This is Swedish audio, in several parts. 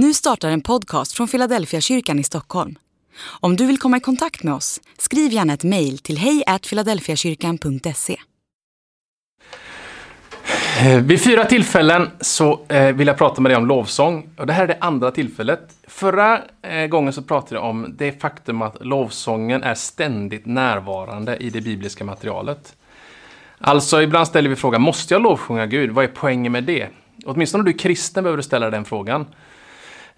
Nu startar en podcast från Philadelphia kyrkan i Stockholm. Om du vill komma i kontakt med oss, skriv gärna ett mejl till hejfiladelfiakyrkan.se. Eh, vid fyra tillfällen så eh, vill jag prata med dig om lovsång. Och det här är det andra tillfället. Förra eh, gången så pratade jag om det faktum att lovsången är ständigt närvarande i det bibliska materialet. Alltså, ibland ställer vi frågan, måste jag lovsjunga Gud? Vad är poängen med det? Åtminstone om du är kristen behöver du ställa den frågan.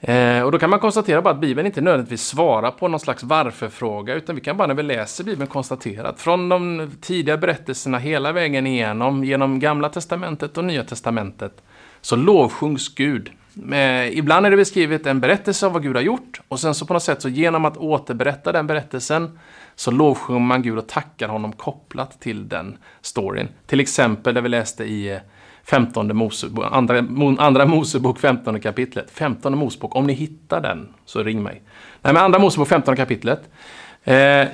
Eh, och då kan man konstatera bara att Bibeln inte nödvändigtvis svarar på någon slags varför-fråga, utan vi kan bara när vi läser Bibeln konstatera att från de tidiga berättelserna hela vägen igenom, genom Gamla Testamentet och Nya Testamentet, så lovsjungs Gud. Eh, ibland är det beskrivet en berättelse av vad Gud har gjort, och sen så på något sätt så genom att återberätta den berättelsen, så lovsjunger man Gud och tackar honom kopplat till den storyn. Till exempel det vi läste i eh, 15 Mosebok, andra, andra Mosebok 15 kapitlet. 15 Mosebok, om ni hittar den så ring mig. Nej, men andra Mosebok 15 kapitlet. Eh,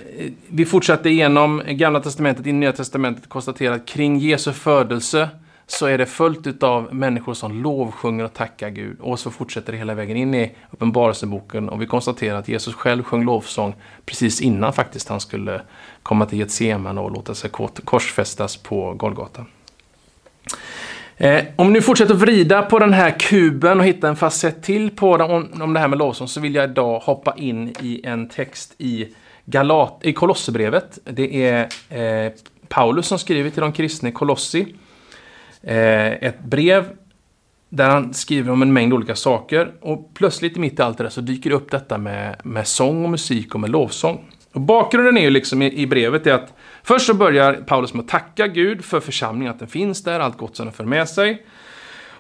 vi fortsatte igenom Gamla Testamentet, i Nya Testamentet, konstaterat att kring Jesu födelse så är det fullt av människor som lovsjunger och tackar Gud. Och så fortsätter det hela vägen in i Uppenbarelseboken och vi konstaterar att Jesus själv sjöng lovsång precis innan faktiskt han skulle komma till Getsemane och låta sig korsfästas på Golgata. Eh, om ni fortsätter att vrida på den här kuben och hitta en facett till på den, om, om det här med lovsång så vill jag idag hoppa in i en text i, Galat, i Kolosserbrevet. Det är eh, Paulus som skriver till de kristna i Kolossi. Eh, ett brev där han skriver om en mängd olika saker. Och plötsligt mitt i allt det där så dyker det upp detta med, med sång och musik och med lovsång. Och bakgrunden är ju liksom i, i brevet är att först så börjar Paulus med att tacka Gud för församlingen, att den finns där, allt gott som den för med sig.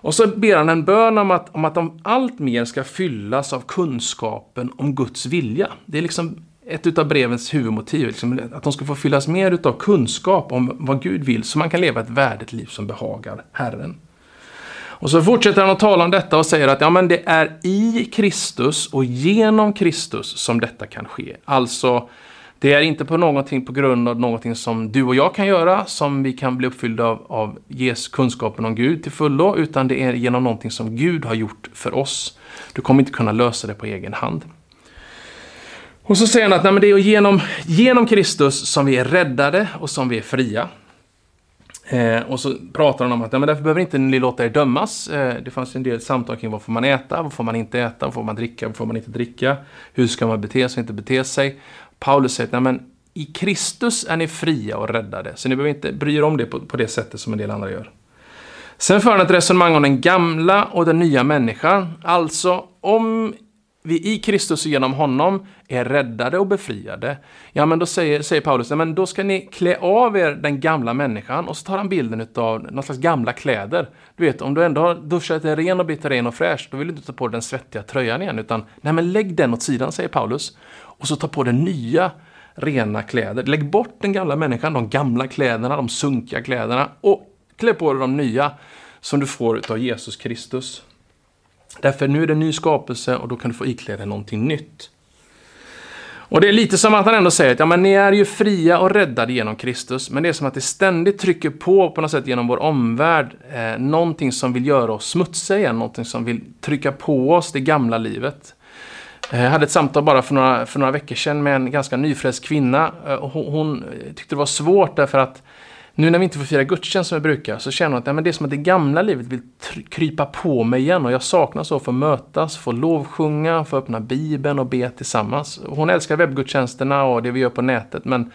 Och så ber han en bön om att, om att de allt mer ska fyllas av kunskapen om Guds vilja. Det är liksom ett av brevens huvudmotiv, liksom, att de ska få fyllas mer av kunskap om vad Gud vill, så man kan leva ett värdigt liv som behagar Herren. Och så fortsätter han att tala om detta och säger att ja, men det är i Kristus och genom Kristus som detta kan ske. Alltså, det är inte på någonting på grund av någonting som du och jag kan göra, som vi kan bli uppfyllda av, av ges kunskapen om Gud till fullo, utan det är genom någonting som Gud har gjort för oss. Du kommer inte kunna lösa det på egen hand. Och så säger han att nej, men det är genom, genom Kristus som vi är räddade och som vi är fria. Eh, och så pratar han om att ja, men därför behöver inte ni låta er dömas. Eh, det fanns en del samtal kring vad får man äta, vad får man inte äta, vad får man dricka, vad får man inte dricka. Hur ska man bete sig och inte bete sig. Paulus säger att men i Kristus är ni fria och räddade. Så ni behöver inte bry er om det på, på det sättet som en del andra gör. Sen för han ett resonemang om den gamla och den nya människan. Alltså, om vi i Kristus och genom honom är räddade och befriade, ja men då säger, säger Paulus, ja, men då ska ni klä av er den gamla människan och så tar han bilden av någon slags gamla kläder. Du vet, om du ändå har duschat dig ren och blivit ren och fräsch, då vill du inte ta på dig den svettiga tröjan igen, utan nej men lägg den åt sidan, säger Paulus, och så ta på dig nya rena kläder. Lägg bort den gamla människan, de gamla kläderna, de sunkiga kläderna och klä på dig de nya som du får av Jesus Kristus. Därför nu är det en ny skapelse och då kan du få iklä dig någonting nytt. Och det är lite som att han ändå säger att ja, men ni är ju fria och räddade genom Kristus, men det är som att det ständigt trycker på på något sätt genom vår omvärld eh, någonting som vill göra oss smutsiga igen, någonting som vill trycka på oss det gamla livet. Eh, jag hade ett samtal bara för några, för några veckor sedan med en ganska nyfrälst kvinna. Eh, hon, hon tyckte det var svårt därför att nu när vi inte får fira gudstjänst som vi brukar så känner hon att ja, men det är som att det gamla livet vill krypa på mig igen och jag saknar så att få mötas, få lovsjunga, få öppna bibeln och be tillsammans. Hon älskar webbgudstjänsterna och det vi gör på nätet men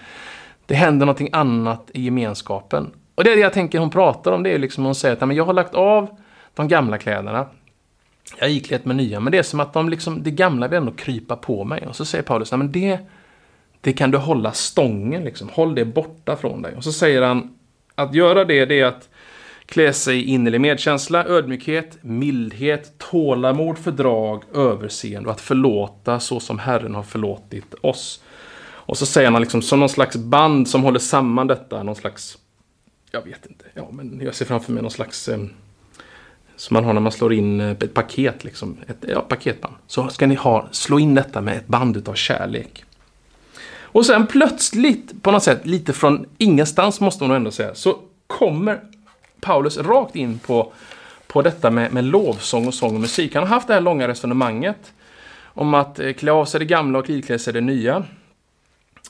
det händer någonting annat i gemenskapen. Och det är det jag tänker hon pratar om, det är liksom hon säger att ja, men jag har lagt av de gamla kläderna. Jag har iklätt med nya, men det är som att de liksom, det gamla vill ändå krypa på mig. Och så säger Paulus, ja, men det det kan du hålla stången, liksom. håll det borta från dig. Och så säger han att göra det, det är att klä sig i innerlig medkänsla, ödmjukhet, mildhet, tålamod, fördrag, överseende och att förlåta så som Herren har förlåtit oss. Och så säger han liksom som någon slags band som håller samman detta, någon slags, jag vet inte, ja men jag ser framför mig någon slags eh, som man har när man slår in eh, ett paket, liksom, ett ja, paketband. Så ska ni ha, slå in detta med ett band utav kärlek. Och sen plötsligt, på något sätt, lite från ingenstans måste man ändå säga, så kommer Paulus rakt in på, på detta med, med lovsång och sång och musik. Han har haft det här långa resonemanget om att eh, klä av sig det gamla och ikläda sig det nya.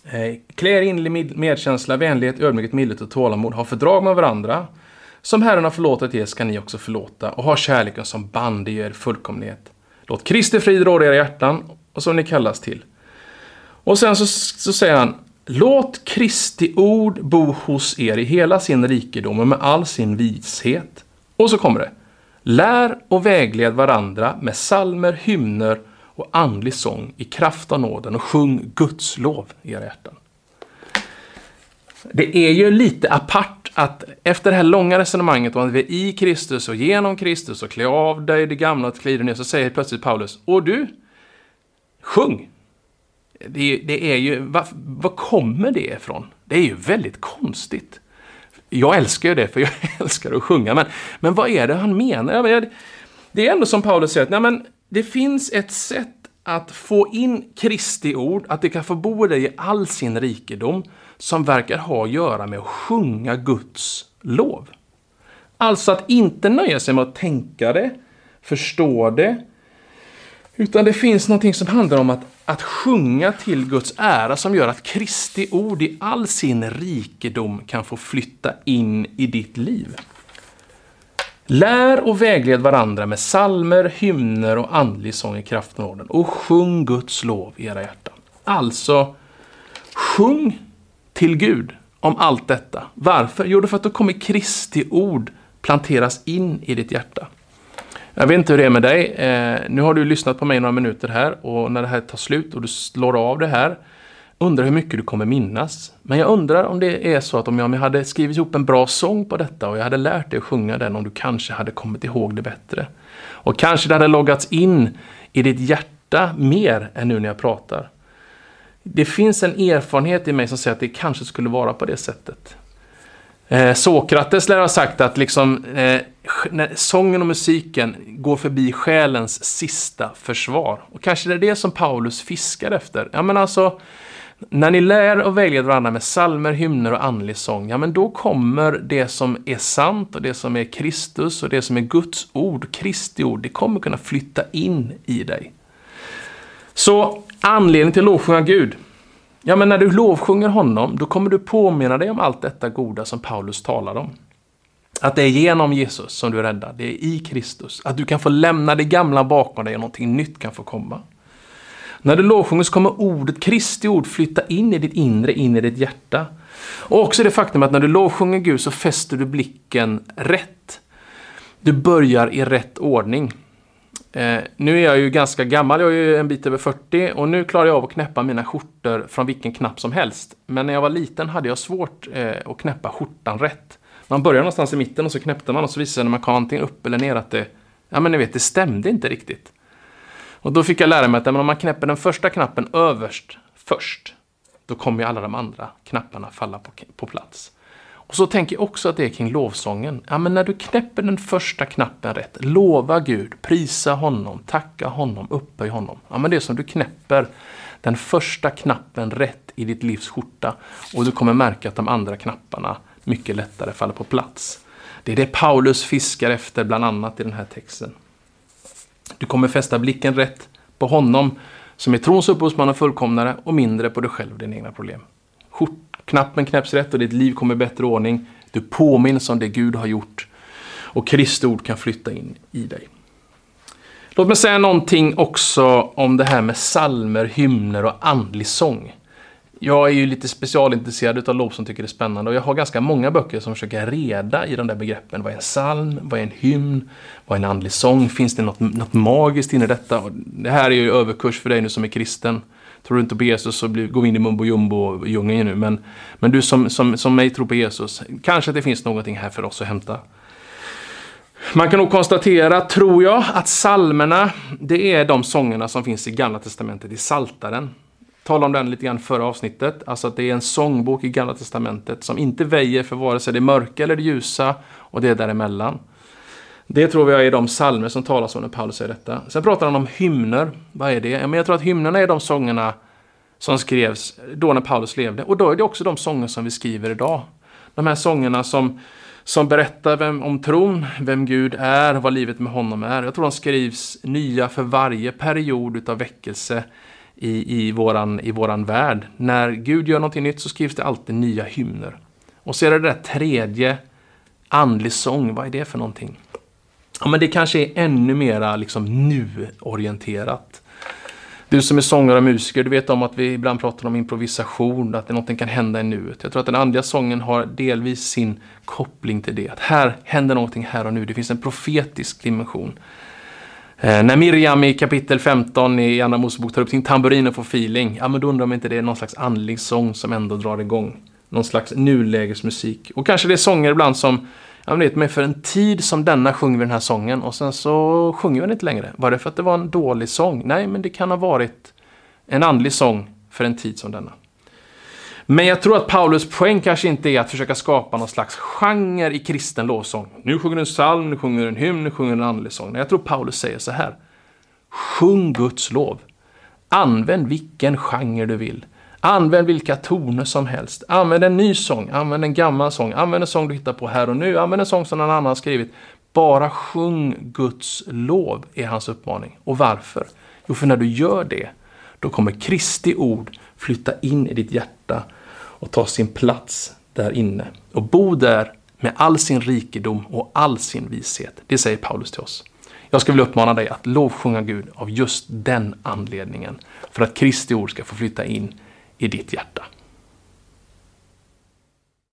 Eh, klä er in i medkänsla, vänlighet, ödmjukhet, mildhet och tålamod. Ha fördrag med varandra. Som Herren har förlåtit er ska ni också förlåta och ha kärleken som band i er fullkomlighet. Låt Kristi frid råda era hjärtan och som ni kallas till. Och sen så, så säger han Låt Kristi ord bo hos er i hela sin rikedom och med all sin vishet. Och så kommer det. Lär och vägled varandra med salmer, hymner och andlig sång i kraft av nåden och sjung Guds lov i era hjärtan. Det är ju lite apart att efter det här långa resonemanget om att vi är i Kristus och genom Kristus och klä av dig det gamla och klä ner så säger plötsligt Paulus, och du, sjung! Det, det är ju, var, var kommer det ifrån? Det är ju väldigt konstigt. Jag älskar ju det, för jag älskar att sjunga, men, men vad är det han menar? Det är ändå som Paulus säger, att nej, men det finns ett sätt att få in Kristi ord, att det kan få bo dig i all sin rikedom, som verkar ha att göra med att sjunga Guds lov. Alltså att inte nöja sig med att tänka det, förstå det, utan det finns någonting som handlar om att, att sjunga till Guds ära som gör att Kristi ord i all sin rikedom kan få flytta in i ditt liv. Lär och vägled varandra med salmer, hymner och andlig sång i kraftnåden och sjung Guds lov i era hjärtan. Alltså, sjung till Gud om allt detta. Varför? Jo, för att då kommer Kristi ord planteras in i ditt hjärta. Jag vet inte hur det är med dig. Eh, nu har du lyssnat på mig några minuter här och när det här tar slut och du slår av det här undrar hur mycket du kommer minnas. Men jag undrar om det är så att om jag hade skrivit ihop en bra sång på detta och jag hade lärt dig att sjunga den, om du kanske hade kommit ihåg det bättre. Och kanske det hade loggats in i ditt hjärta mer än nu när jag pratar. Det finns en erfarenhet i mig som säger att det kanske skulle vara på det sättet. Eh, Sokrates lär ha sagt att liksom, eh, när sången och musiken går förbi själens sista försvar. Och kanske det är det som Paulus fiskar efter. Ja, men alltså, när ni lär och vägleder varandra med salmer, hymner och andlig sång, ja men då kommer det som är sant och det som är Kristus och det som är Guds ord, Kristi ord, det kommer kunna flytta in i dig. Så anledning till att lovsjunga Gud, Ja, men när du lovsjunger honom, då kommer du påminna dig om allt detta goda som Paulus talar om. Att det är genom Jesus som du är räddad, det är i Kristus. Att du kan få lämna det gamla bakom dig och någonting nytt kan få komma. När du lovsjunger så kommer ordet, Kristi ord, flytta in i ditt inre, in i ditt hjärta. Och också det faktum att när du lovsjunger Gud så fäster du blicken rätt. Du börjar i rätt ordning. Eh, nu är jag ju ganska gammal, jag är ju en bit över 40 och nu klarar jag av att knäppa mina skjortor från vilken knapp som helst. Men när jag var liten hade jag svårt eh, att knäppa skjortan rätt. Man började någonstans i mitten och så knäppte man och så visade det sig när man kom antingen upp eller ner att det, ja men ni vet, det stämde inte riktigt. Och då fick jag lära mig att om man knäpper den första knappen överst först, då kommer ju alla de andra knapparna falla på, på plats. Och så tänker jag också att det är kring lovsången. Ja, men när du knäpper den första knappen rätt, lova Gud, prisa honom, tacka honom, upphöj honom. Ja, men det är som du knäpper den första knappen rätt i ditt livs skjorta och du kommer märka att de andra knapparna mycket lättare faller på plats. Det är det Paulus fiskar efter bland annat i den här texten. Du kommer fästa blicken rätt på honom som är trons upphovsman och fullkomnare och mindre på dig själv och dina egna problem. Knappen knäpps rätt och ditt liv kommer i bättre ordning. Du påminns om det Gud har gjort. Och Kristi ord kan flytta in i dig. Låt mig säga någonting också om det här med salmer, hymner och andlig sång. Jag är ju lite specialintresserad av lovsång, tycker det är spännande och jag har ganska många böcker som försöker reda i de där begreppen. Vad är en psalm? Vad är en hymn? Vad är en andlig sång? Finns det något, något magiskt in i detta? Och det här är ju överkurs för dig nu som är kristen. Tror du inte på Jesus så blir, går vi in i mumbo jumbo djungeln nu. Men, men du som, som, som mig tror på Jesus, kanske det finns någonting här för oss att hämta. Man kan nog konstatera, tror jag, att salmerna det är de sångerna som finns i Gamla Testamentet, i Saltaren. Talade om den lite grann förra avsnittet. Alltså att det är en sångbok i Gamla Testamentet som inte väjer för vare sig det mörka eller det ljusa och det däremellan. Det tror jag är de salmer som talas om när Paulus säger detta. Sen pratar han om hymner. Vad är det? Ja, men jag tror att hymnerna är de sångerna som skrevs då när Paulus levde. Och då är det också de sånger som vi skriver idag. De här sångerna som, som berättar vem, om tron, vem Gud är, vad livet med honom är. Jag tror de skrivs nya för varje period utav väckelse i, i, våran, i våran värld. När Gud gör någonting nytt så skrivs det alltid nya hymner. Och så är det det där tredje, andlig sång, vad är det för någonting? Ja, men det kanske är ännu mera liksom nu-orienterat. Du som är sångare och musiker, du vet om att vi ibland pratar om improvisation, att det någonting kan hända i nuet. Jag tror att den andliga sången har delvis sin koppling till det. Att här händer någonting här och nu. Det finns en profetisk dimension. Eh, när Miriam i kapitel 15 i Andra Mosebok tar upp sin tamburin och får feeling, ja men då undrar man inte det är någon slags andlig sång som ändå drar igång. Någon slags nulägesmusik. Och kanske det är sånger ibland som Ja, men vet, för en tid som denna sjunger vi den här sången och sen så sjunger vi den inte längre. Var det för att det var en dålig sång? Nej, men det kan ha varit en andlig sång för en tid som denna. Men jag tror att Paulus poäng kanske inte är att försöka skapa någon slags genre i kristen lovsång. Nu sjunger du en psalm, nu sjunger du en hymn, nu sjunger du en andlig sång. Nej, jag tror Paulus säger så här. Sjung Guds lov. Använd vilken genre du vill. Använd vilka toner som helst. Använd en ny sång, använd en gammal sång, använd en sång du hittar på här och nu, använd en sång som någon annan har skrivit. Bara sjung Guds lov, är hans uppmaning. Och varför? Jo, för när du gör det, då kommer Kristi ord flytta in i ditt hjärta och ta sin plats där inne. Och bo där med all sin rikedom och all sin vishet. Det säger Paulus till oss. Jag skulle vilja uppmana dig att lovsjunga Gud av just den anledningen. För att Kristi ord ska få flytta in i ditt hjärta.